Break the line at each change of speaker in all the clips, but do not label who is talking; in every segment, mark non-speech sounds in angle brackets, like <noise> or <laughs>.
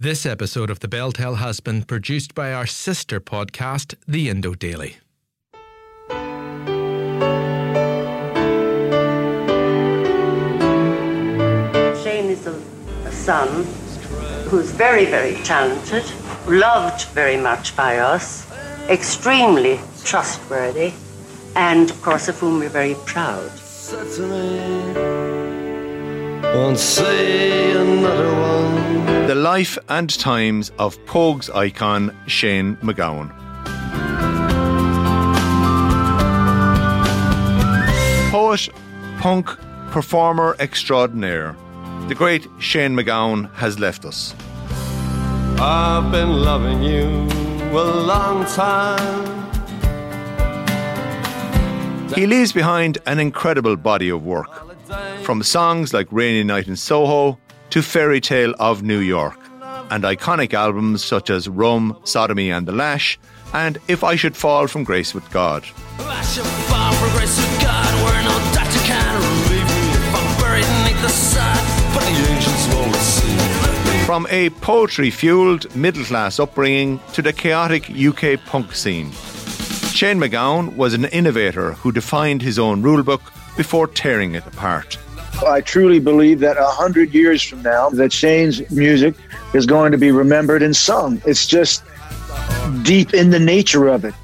This episode of The Bell Tell has been produced by our sister podcast, The Indo Daily.
Shane is a, a son who's very, very talented, loved very much by us, extremely trustworthy, and of course of whom we're very proud.
Won't say another one.
The life and times of Pogues icon Shane MacGowan. Poet, punk, performer extraordinaire. The great Shane MacGowan has left us.
I've been loving you a long time.
He leaves behind an incredible body of work, from songs like Rainy Night in Soho to Fairy Tale of New York, and iconic albums such as Rum, Sodomy and the Lash, and If I Should Fall from Grace with God.
I should fall for grace with God, where no doctor can relieve me if I'm buried beneath the sod, but the angels won't see.
From a poetry fueled middle class upbringing to the chaotic UK punk scene. Shane MacGowan was an innovator who defined his own rulebook before tearing it apart.
I truly believe that a hundred years from now, that Shane's music is going to be remembered and sung. It's just deep in the nature of it.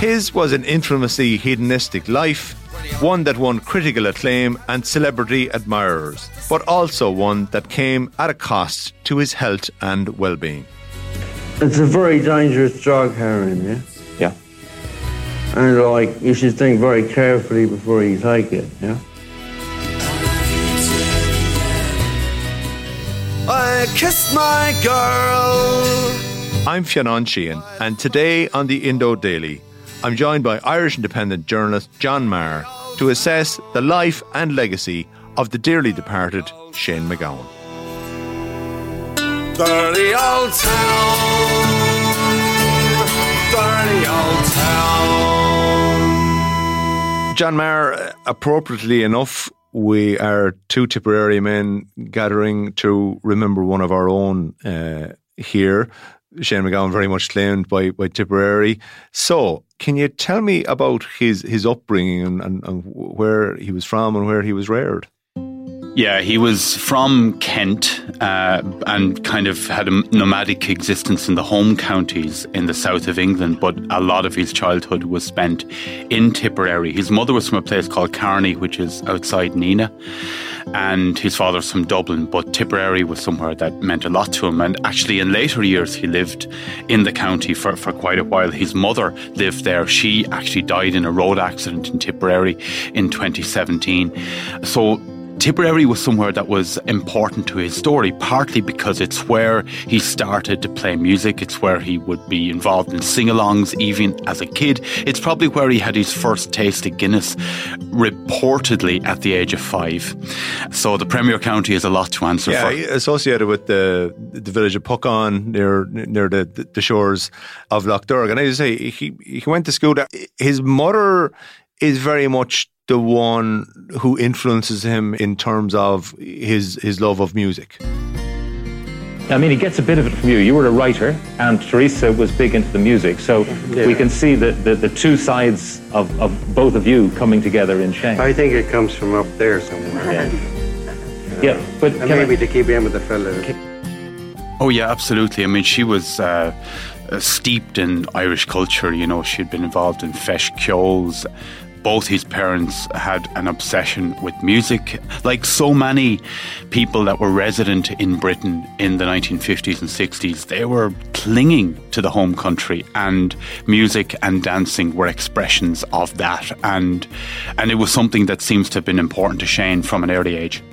His was an infamously hedonistic life, one that won critical acclaim and celebrity admirers, but also one that came at a cost to his health and well being.
It's a very dangerous drug, heroin, yeah?
Yeah.
And, like, you should think very carefully before you take it, yeah?
I kissed my girl.
I'm Fionnán Sheahan, and today on the Indo Daily, I'm joined by Irish independent journalist John Meagher to assess the life and legacy of the dearly departed Shane MacGowan.
Dirty old town. Dirty old town.
John Meagher, appropriately enough, we are two Tipperary men gathering to remember one of our own uh, here. Shane MacGowan, very much claimed by, by Tipperary. So, can you tell me about his, his upbringing and, and, and where he was from and where he was reared?
Yeah, he was from Kent uh, and kind of had a nomadic existence in the home counties in the south of England, but a lot of his childhood was spent in Tipperary. His mother was from a place called Carney, which is outside Nenagh, and his father was from Dublin, but Tipperary was somewhere that meant a lot to him. And actually, in later years, he lived in the county for, for quite a while. His mother lived there. She actually died in a road accident in Tipperary in 2017. So Tipperary was somewhere that was important to his story, partly because it's where he started to play music. It's where he would be involved in sing alongs, even as a kid. It's probably where he had his first taste of Guinness, reportedly at the age of five. So the Premier County is a lot to answer for.
yeah,
for.
associated with the the village of Puckane near near the, the shores of Lough Derg. And as I say, he, he went to school there. His mother is very much the one who influences him in terms of his his love of music.
I mean, he gets a bit of it from you. You were a writer, and Teresa was big into the music. So
Yeah.
we can see the, the, the two sides of, of both of you coming together in Shane.
I think it comes from up there somewhere.
Yeah, but
And
can I-
maybe to keep in with the fella.
Oh yeah, absolutely. I mean, she was uh, uh, steeped in Irish culture. You know, she'd been involved in feis ceoils. Both his parents had an obsession with music. Like so many people that were resident in Britain in the 1950s and 60s, they were clinging to the home country, and music and dancing were expressions of that. And and it was something that seems to have been important to Shane from an early age.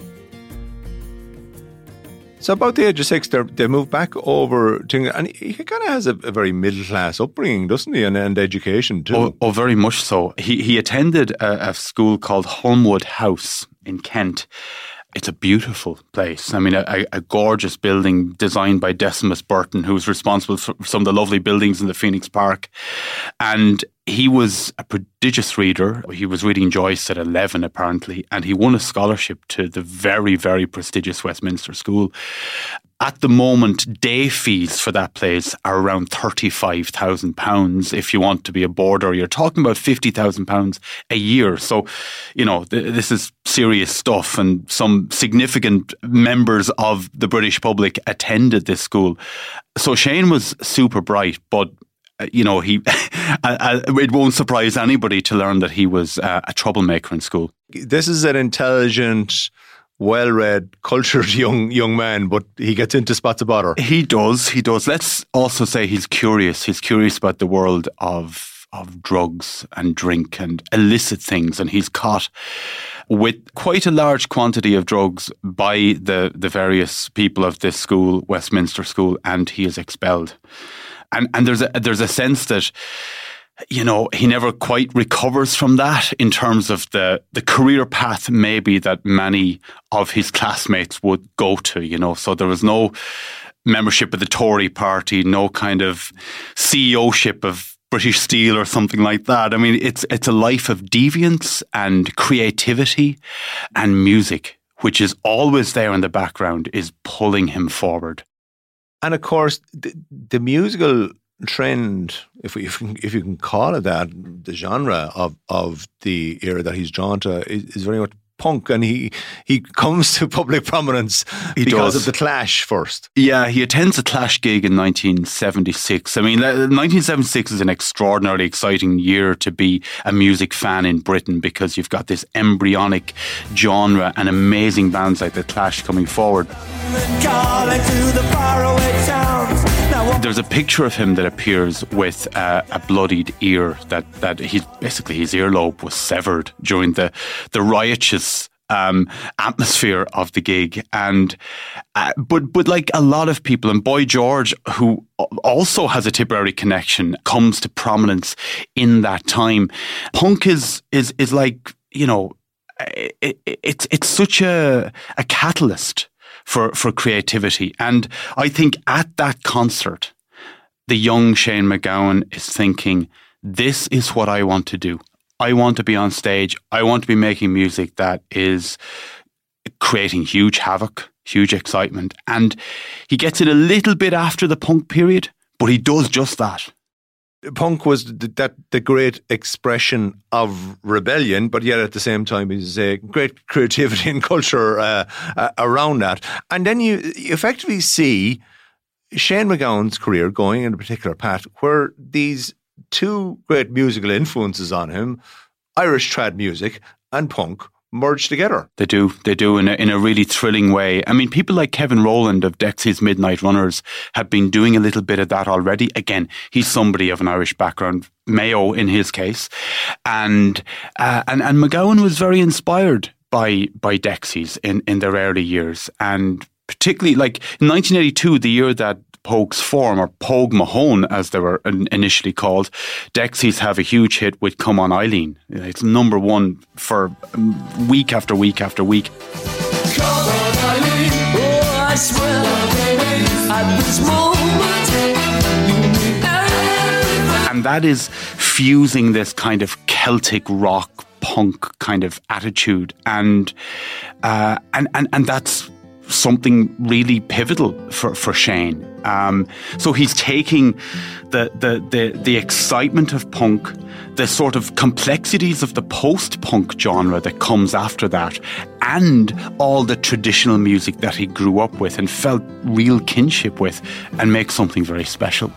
So about the age of six, they move back over to, England, and he kind of has a, a very middle class upbringing, doesn't he? And, and education too.
Oh, oh, very much so. He he attended a, a school called Holmewood House in Kent. It's a beautiful place. I mean, a, a- gorgeous building designed by Decimus Burton, who's responsible for some of the lovely buildings in the Phoenix Park. And he was a prodigious reader. He was reading Joyce at 11, apparently, and he won a scholarship to the very, very prestigious Westminster School. At the moment, day fees for that place are around £35,000. If you want to be a boarder, you're talking about £50,000 a year. So, you know, th- this is serious stuff. And some significant members of the British public attended this school. So Shane was super bright, but you know, he <laughs> uh, uh, it won't surprise anybody to learn that he was uh, a troublemaker in school.
this is an intelligent, well-read, <laughs> cultured young young man, but he gets into spots of bother.
He does. He does. Let's also say he's curious. He's curious about the world of of drugs and drink and illicit things, and he's caught with quite a large quantity of drugs by the the various people of this school, Westminster School, and he is expelled. And and there's a there's a sense that you know, he never quite recovers from that in terms of the the career path maybe that many of his classmates would go to, you know. So there was no membership of the Tory party, no kind of CEOship of British Steel or something like that. I mean, it's it's a life of deviance and creativity and music, which is always there in the background, is pulling him forward.
And of course, the, the musical trend, if we, <laughs> if, if you can call it that, the genre of of the era that he's drawn to is, is very much punk, and he he comes to public prominence
He
because
does.
of the Clash first.
Yeah, he attends a Clash gig in 1976. I mean, uh, 1976 is an extraordinarily exciting year to be a music fan in Britain because you've got this embryonic genre and amazing bands like the Clash coming forward. There's a picture of him that appears with a bloodied ear that that he's basically his earlobe was severed during the the riotous um, atmosphere of the gig, and uh, but but like a lot of people, and Boy George, who also has a Tipperary connection, comes to prominence in that time. Punk is is is like you know, it, it, it's it's such a a catalyst for for creativity, and I think at that concert, the young Shane MacGowan is thinking, "This is what I want to do." I want to be on stage. I want to be making music that is creating huge havoc, huge excitement. And he gets it a little bit after the punk period, but he does just that.
Punk was th- that the great expression of rebellion, but yet at the same time is a great creativity and culture uh, uh, around that. And then you effectively see Shane MacGowan's career going in a particular path where these two great musical influences on him, Irish trad music and punk, merge together.
They do. They do in a, in a really thrilling way. I mean, people like Kevin Rowland of Dexy's Midnight Runners have been doing a little bit of that already. Again, he's somebody of an Irish background, Mayo in his case, and uh, and and MacGowan was very inspired by by Dexys in in their early years, and particularly like in 1982, the year that Pogues form, or Pogue Mahone as they were initially called, Dexys have a huge hit with Come On Eileen. It's number one for um, week after week after week.
Oh, I swear, at this moment, you mean everything.
And that is fusing this kind of Celtic rock punk kind of attitude. And, uh, and, and, and that's something really pivotal for, for Shane. Um, so he's taking the, the, the, the excitement of punk, the sort of complexities of the post punk genre that comes after that, and all the traditional music that he grew up with and felt real kinship with, and make something very special.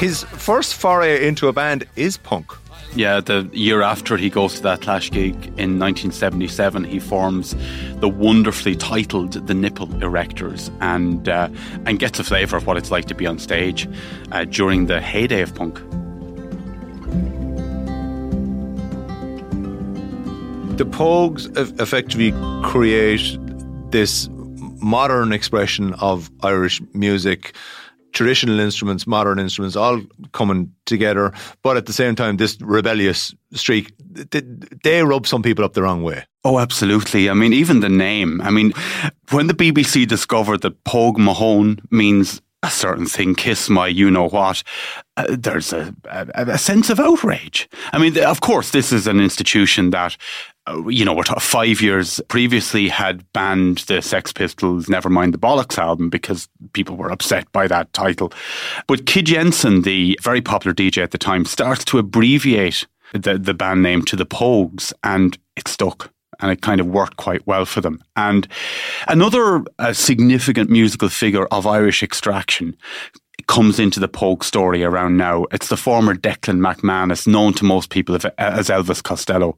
His first foray into a band is punk.
Yeah, the year after he goes to that Clash gig in 1977, he forms the wonderfully titled The Nipple Erectors and uh, and gets a flavour of what it's like to be on stage uh, during the heyday of punk.
The Pogues effectively create this modern expression of Irish music, traditional instruments, modern instruments, all coming together. But at the same time, this rebellious streak, they, they rub some people up the wrong way.
Oh, absolutely. I mean, even the name. I mean, when the BBC discovered that Pogue Mahone means a certain thing, kiss my you know what, uh, there's a, a, a sense of outrage. I mean, of course, this is an institution that, uh, you know, five years previously had banned the Sex Pistols' Never Mind the Bollocks album because people were upset by that title. But Kid Jensen, the very popular DJ at the time, starts to abbreviate the, the band name to the Pogues, and it stuck and it kind of worked quite well for them. And another uh, significant musical figure of Irish extraction comes into the Pogue story around now. It's the former Declan McManus, known to most people as Elvis Costello.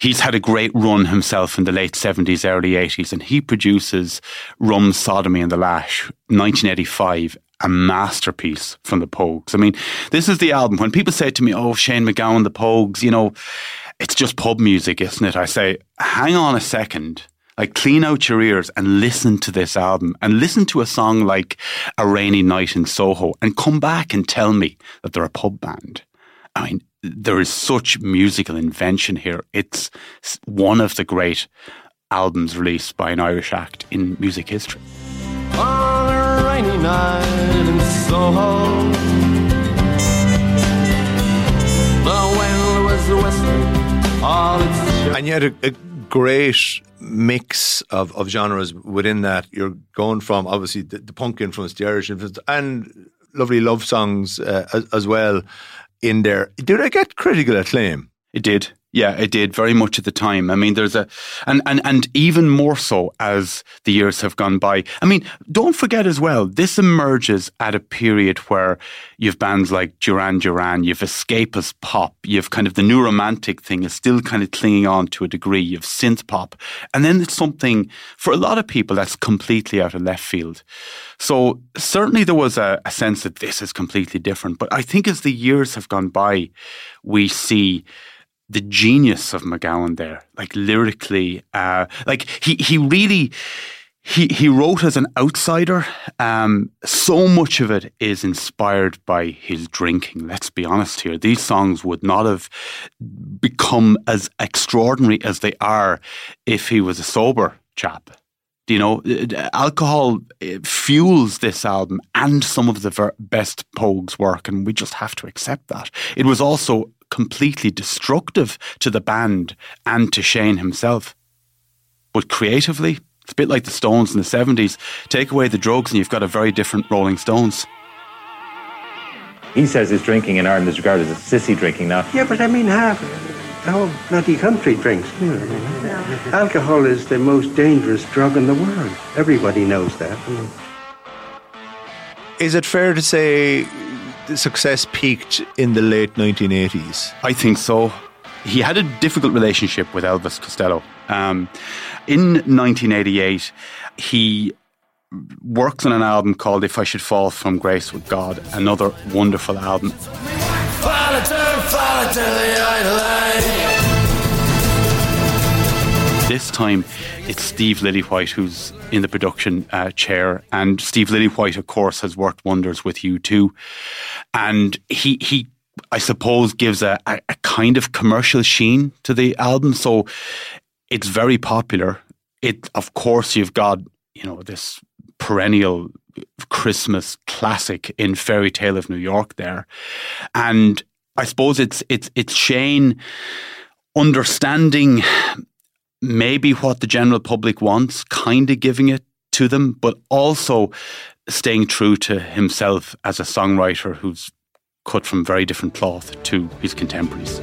He's had a great run himself in the late 70s, early 80s, and he produces Rum, Sodomy and the Lash, 1985, a masterpiece from the Pogues. I mean, this is the album. When people say to me, oh, Shane MacGowan, the Pogues, you know, it's just pub music, isn't it? I say, hang on a second. Like, clean out your ears and listen to this album and listen to a song like A Rainy Night in Soho and come back and tell me that they're a pub band. I mean, there is such musical invention here. It's one of the great albums released by an Irish act in music history.
on a rainy night in Soho.
And you had a, a great mix of, of genres within that. You're going from obviously the, the punk influence, the Irish influence, and lovely love songs uh, as, as well in there. Did I get critical acclaim?
It did. Yeah, it did very much at the time. I mean, there's a, and, and, and even more so as the years have gone by. I mean, don't forget as well, this emerges at a period where you've bands like Duran Duran, you've escapist pop, you've kind of the new romantic thing is still kind of clinging on to a degree, you've synth pop. And then it's something, for a lot of people, that's completely out of left field. So certainly there was a, a sense that this is completely different. But I think as the years have gone by, we see the genius of MacGowan there, like lyrically, uh, like he he really he he wrote as an outsider. Um, so much of it is inspired by his drinking. Let's be honest here; these songs would not have become as extraordinary as they are if he was a sober chap. Do you know, alcohol uh, fuels this album and some of the ver- best Pogues work, and we just have to accept that. It was also completely destructive to the band and to Shane himself. But creatively, it's a bit like the Stones in the 70s. Take away the drugs and you've got a very different Rolling Stones.
He says his drinking in Ireland is regarded as sissy drinking now.
Yeah, but I mean, half the whole bloody country drinks. You know. Alcohol is the most dangerous drug in the world. Everybody knows that.
Is it fair to say the success peaked in the late 1980s?
I think so. He had a difficult relationship with Elvis Costello. Um, in 1988, he works on an album called If I Should Fall From Grace with God, another wonderful album. This time, it's Steve Lillywhite who's in the production uh, chair, and Steve Lillywhite, of course, has worked wonders with U2. And he he, I suppose, gives a, a, a kind of commercial sheen to the album, so it's very popular. It, of course, you've got you know this perennial Christmas classic in Fairy Tale of New York there, and I suppose it's it's it's Shane understanding maybe what the general public wants, kind of giving it to them, but also staying true to himself as a songwriter who's cut from very different cloth to his contemporaries.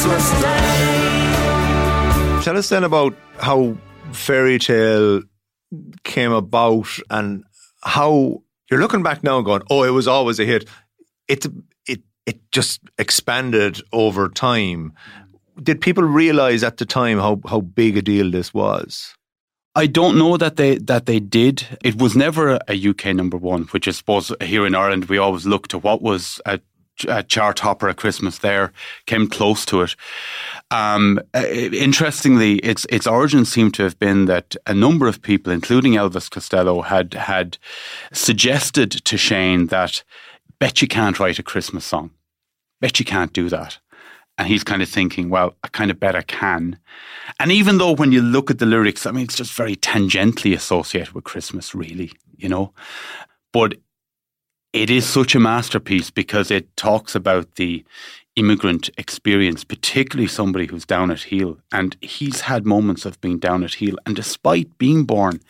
Christmas Day.
Tell us then about how Fairy Tale came about and how you're looking back now and going, oh, it was always a hit. It it it just expanded over time. Did people realize at the time how how big a deal this was?
I don't know that they that they did. It was never a UK number one, which I suppose here in Ireland we always look to what was a chart topper at Christmas. There came close to it. Um, uh, interestingly, its its origin seemed to have been that a number of people, including Elvis Costello, had had suggested to Shane that bet you can't write a Christmas song, bet you can't do that. And he's kind of thinking, well, I kind of bet I can. And even though when you look at the lyrics, I mean, it's just very tangentially associated with Christmas, really, you know. But it is such a masterpiece because it talks about the immigrant experience, particularly somebody who's down at heel. And he's had moments of being down at heel. And despite being born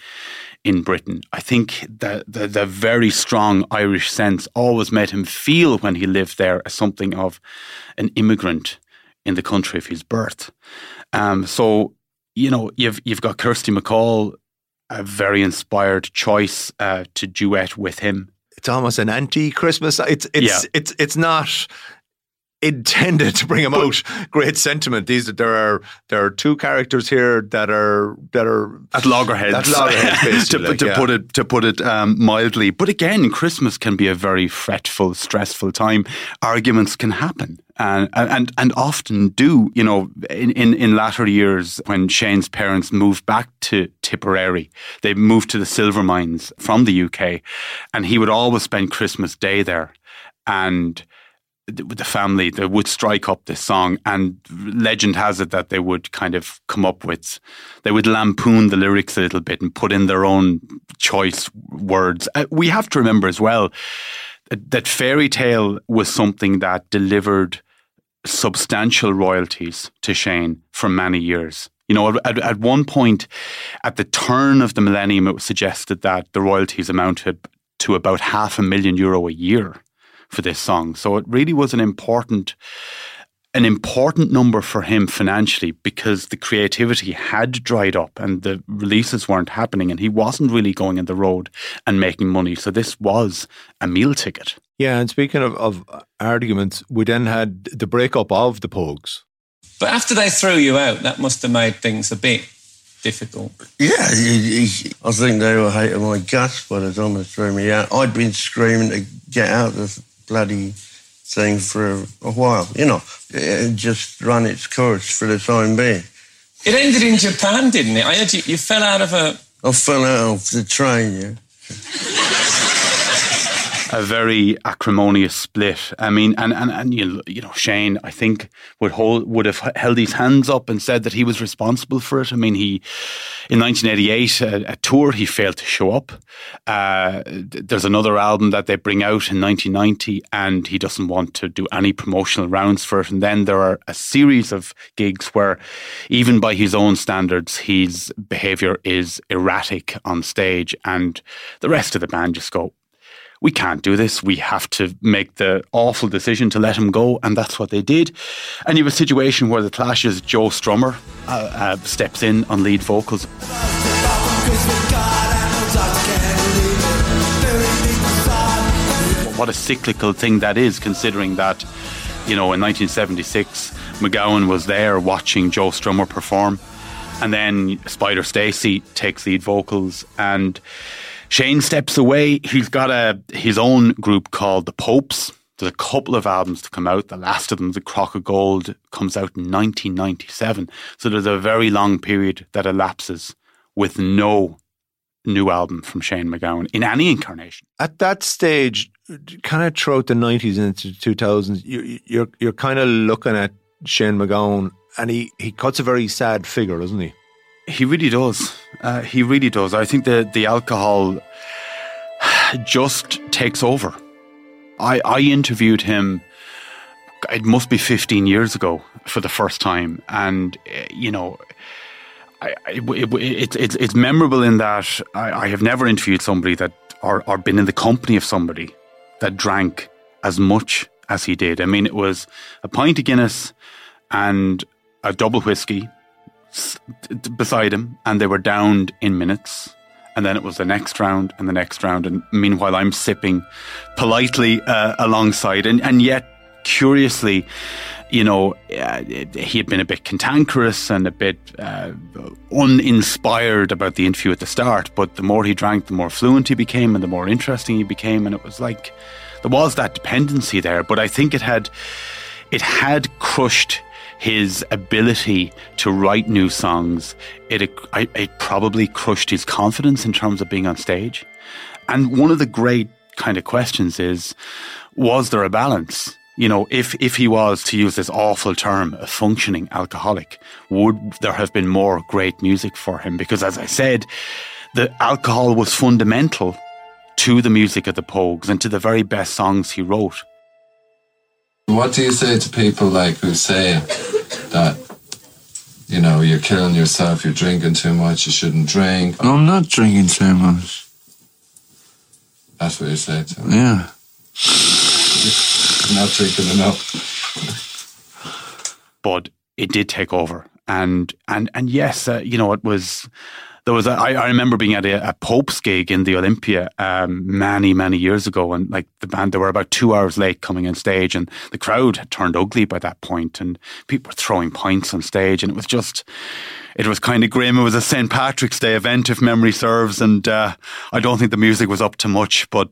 in Britain, I think the, the, the very strong Irish sense always made him feel when he lived there as something of an immigrant in the country of his birth. Um, so, you know, you've, you've got Kirsty MacColl, a very inspired choice uh, to duet with him.
It's almost an anti-Christmas. It's it's
Yeah.
it's it's not intended to bring about great sentiment. These there are there are two characters here that are that are
at loggerheads.
At loggerheads, <laughs>
to,
like,
to
yeah.
put it to put it um, mildly. But again, Christmas can be a very fretful, stressful time. Arguments can happen. And, and and often do, you know, in, in, in latter years when Shane's parents moved back to Tipperary, they moved to the Silvermines from the UK, and he would always spend Christmas Day there. And the family they would strike up this song and legend has it that they would kind of come up with they would lampoon the lyrics a little bit and put in their own choice words. Uh, we have to remember as well that- that fairy tale was something that delivered substantial royalties to Shane for many years. You know, at, at one point, at the turn of the millennium, it was suggested that the royalties amounted to about half a million euro a year for this song. So it really was an important an important number for him financially because the creativity had dried up and the releases weren't happening and he wasn't really going in the road and making money. So this was a meal ticket.
Yeah, and speaking of, of arguments, we then had the breakup of the Pogues.
But after they threw you out, that must have made things a bit difficult.
Yeah, he- he- I think they were hating my guts by the time they threw me out. I'd been screaming to get out of the bloody thing for a, while. You know, it just run its course for the time being.
It ended in Japan, didn't it? I heard you, you fell out of a.
I fell out of the train, yeah. <laughs>
a very acrimonious split. I mean, and and, and you, you know, Shane, I think would hold would have held his hands up and said that he was responsible for it. I mean, he in 1988 a, a tour he failed to show up. Uh, there's another album that they bring out in 1990, and he doesn't want to do any promotional rounds for it. And then there are a series of gigs where, even by his own standards, his behaviour is erratic on stage, and the rest of the band just go, we can't do this. We have to make the awful decision to let him go. And that's what they did. And you have a situation where the Clash's Joe Strummer uh, uh, steps in on lead vocals. What a cyclical thing that is, considering that, you know, in 1976, MacGowan was there watching Joe Strummer perform. And then Spider Stacy takes lead vocals and Shane steps away. He's got a his own group called the Popes. There's a couple of albums to come out. The last of them, The Crock of Gold, comes out in 1997. So there's a very long period that elapses with no new album from Shane MacGowan in any incarnation.
At that stage, kind of throughout the 90s and into the 2000s, you, you're, you're kind of looking at Shane MacGowan and he, he cuts a very sad figure, doesn't he?
He really does. Uh, he really does. I think the the alcohol just takes over. I I interviewed him. It must be 15 years ago for the first time, and uh, you know, I, it, it, it's it's memorable in that I, I have never interviewed somebody that or, or been in the company of somebody that drank as much as he did. I mean, it was a pint of Guinness and a double whiskey beside him, and they were downed in minutes. And then it was the next round and the next round. And meanwhile, I'm sipping politely uh, alongside. And, and yet, curiously, you know, uh, he had been a bit cantankerous and a bit uh, uninspired about the interview at the start. But the more he drank, the more fluent he became and the more interesting he became. And it was like there was that dependency there. But I think it had it had crushed his ability to write new songs, it, it probably crushed his confidence in terms of being on stage. And one of the great kind of questions is, was there a balance? You know, if, if he was, to use this awful term, a functioning alcoholic, would there have been more great music for him? Because as I said, the alcohol was fundamental to the music of the Pogues and to the very best songs he wrote.
What do you say to people like who say that you know you're killing yourself, you're drinking too much, you shouldn't drink?
No, I'm not drinking too much.
That's what you say to them.
Yeah.
not drinking enough.
But it did take over, and and and yes, uh, you know it was there was a, I, I remember being at a, a Pope's gig in the Olympia um, many many years ago, and like the band, they were about two hours late coming on stage, and the crowd had turned ugly by that point, and people were throwing pints on stage, and it was just. It was kind of grim. It was a St. Patrick's Day event, if memory serves, and uh, I don't think the music was up to much, but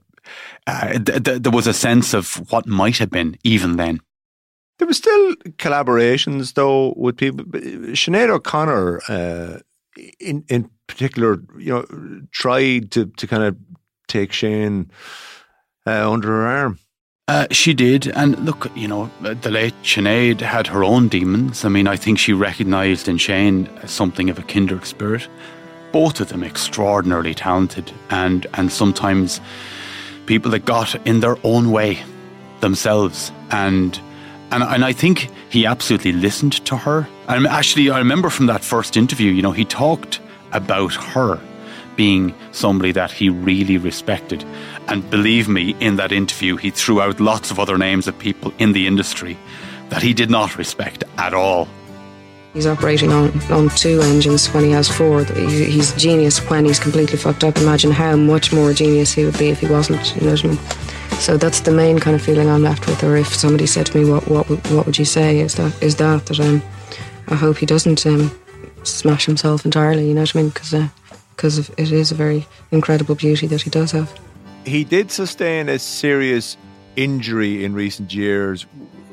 uh, th- th- there was a sense of what might have been even then.
There were still collaborations, though, with people. Sinead O'Connor, uh, in in particular, you know, tried to to kind of take Shane uh, under her arm.
Uh, she did, and look, you know, the late Sinead had her own demons. I mean, I think she recognised in Shane something of a kindred spirit. Both of them extraordinarily talented, and and sometimes people that got in their own way themselves, and and and I think he absolutely listened to her. And actually, I remember from that first interview, you know, he talked about her being somebody that he really respected. And believe me, in that interview, he threw out lots of other names of people in the industry that he did not respect at all.
He's operating on, on two engines when he has four. He's genius when he's completely fucked up. Imagine how much more genius he would be if he wasn't. You know what I mean? So that's the main kind of feeling I'm left with. Or if somebody said to me, "What what what would you say?" Is that is that that um, I hope he doesn't um, smash himself entirely. You know what I mean? Because because uh, it is a very incredible beauty that he does have.
He did sustain a serious injury in recent years,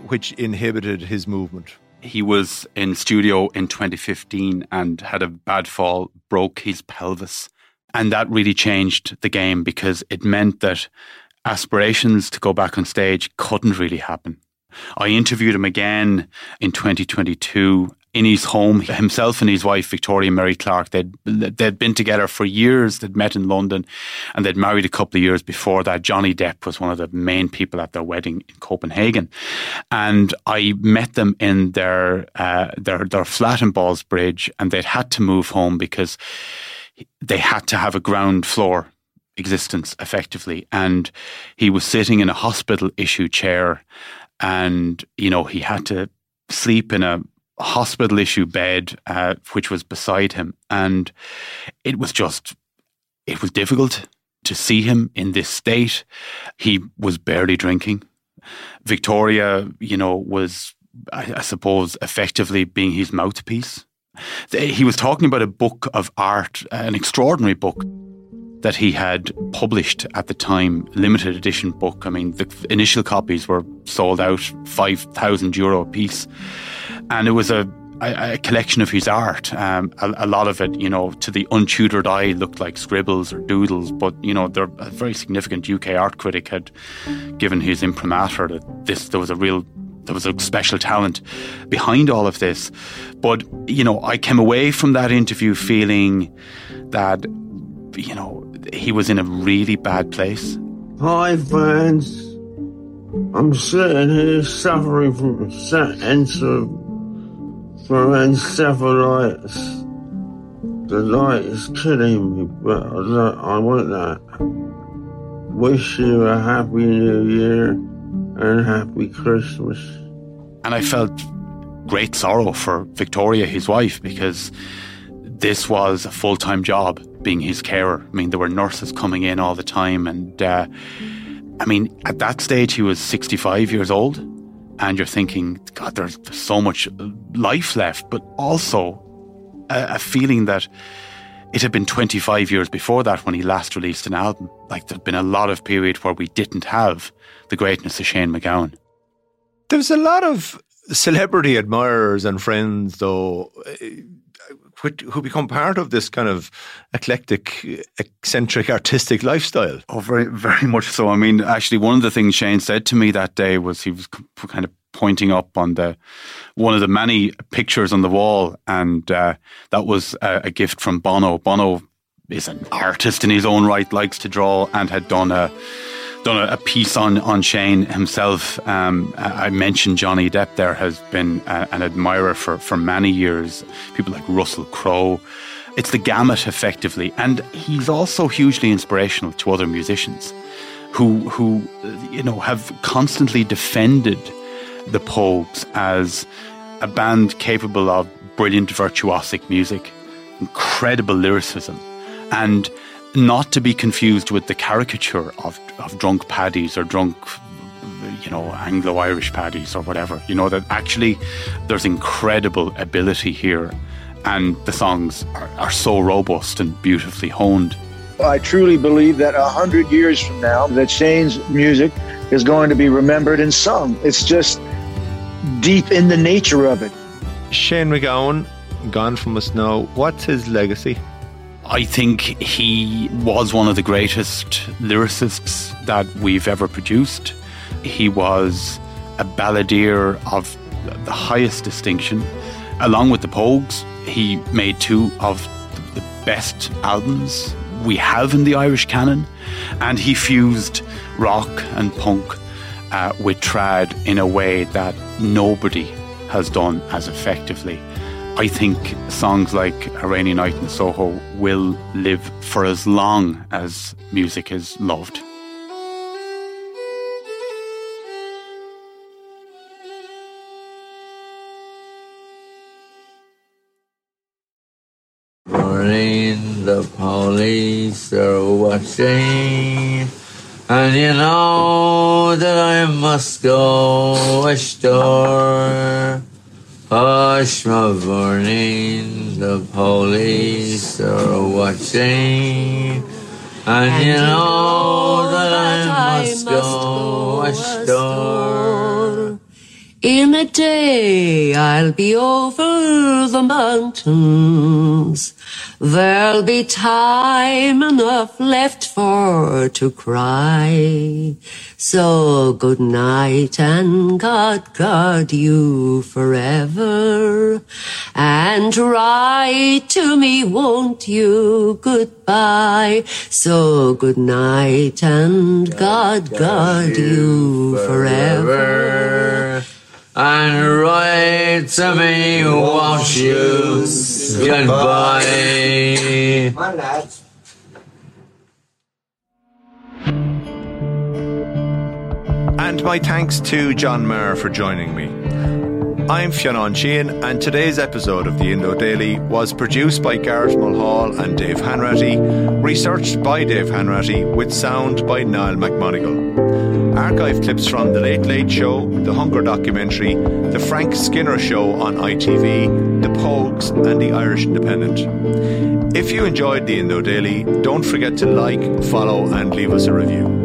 which inhibited his movement.
He was in studio in 2015 and had a bad fall, broke his pelvis. And that really changed the game because it meant that aspirations to go back on stage couldn't really happen. I interviewed him again in 2022 in his home. Himself and his wife, Victoria Mary Clark, they'd, they'd been together for years. They'd met in London and they'd married a couple of years before that. Johnny Depp was one of the main people at their wedding in Copenhagen. And I met them in their, uh, their, their flat in Ballsbridge and they'd had to move home because they had to have a ground floor existence effectively. And he was sitting in a hospital issue chair and, you know, he had to sleep in a hospital issue bed, uh, which was beside him. And it was just, it was difficult to see him in this state. He was barely drinking. Victoria, you know, was, I, I suppose, effectively being his mouthpiece. He was talking about a book of art, an extraordinary book that he had published at the time, limited edition book. I mean, the initial copies were sold out 5,000 euro a piece. And it was a, a, a collection of his art. Um, a, a, lot of it, you know, to the untutored eye looked like scribbles or doodles, but, you know, there, a very significant UK art critic had given his imprimatur that this, there was a real there was a special talent behind all of this. But, you know, I came away from that interview feeling that, you know, he was in a really bad place.
Hi, friends. I'm sitting here suffering from cancer from encephalitis. The light is killing me, but I, don't, I want that. Wish you a happy new year and happy Christmas.
And I felt great sorrow for Victoria, his wife, because this was a full time job being his carer. I mean, there were nurses coming in all the time. And uh, I mean, at that stage, he was 65 years old. And you're thinking, God, there's so much life left, but also a, a feeling that it had been 25 years before that when he last released an album. Like there'd been a lot of period where we didn't have the greatness of Shane MacGowan.
There was a lot of celebrity admirers and friends, though, who become part of this kind of eclectic, eccentric, artistic lifestyle.
Oh, very, very much so. I mean, actually, one of the things Shane said to me that day was he was kind of pointing up on the one of the many pictures on the wall, and uh, that was a, a gift from Bono. Bono is an artist in his own right, likes to draw, and had done a done a, a piece on on Shane himself. Um, I mentioned Johnny Depp there has been a, an admirer for for many years. People like Russell Crowe. It's the gamut, effectively, and he's also hugely inspirational to other musicians, who who you know have constantly defended the Pogues as a band capable of brilliant virtuosic music, incredible lyricism, and not to be confused with the caricature of, of drunk paddies or drunk you know Anglo-Irish paddies or whatever. You know that actually there's incredible ability here and the songs are, are so robust and beautifully honed.
I truly believe that a hundred years from now that Shane's music is going to be remembered and sung. It's just deep in the nature of it.
Shane MacGowan, gone from us now what's his legacy
I think he was one of the greatest lyricists that we've ever produced. He was a balladeer of the highest distinction. Along with the Pogues, he made two of the best albums we have in the Irish canon, and he fused rock and punk uh, with trad in a way that nobody has done as effectively. I think songs like A Rainy Night in Soho will live for as long as music is loved.
Morning, the police are watching, and you know that I must go ashore. Hush, my burning, the police are watching, and you know that I must go ashore.
In a day I'll be over the mountains. There'll be time enough left for to cry. So good night and God guard you forever. And write to me, won't you? Goodbye. So good night and God guard you forever.
And write to me, won't you? Goodbye.
My.
And my thanks to John Meagher for joining me. I'm Fionnán Sheahan, and today's episode of the Indo Daily was produced by Garrett Mulhall and Dave Hanratty, researched by Dave Hanratty, with sound by Niall McMonigal. Archive clips from The Late Late Show, The Hunger documentary, The Frank Skinner Show on ITV, The Pogues, and The Irish Independent. If you enjoyed the Indo Daily, don't forget to like, follow, and leave us a review.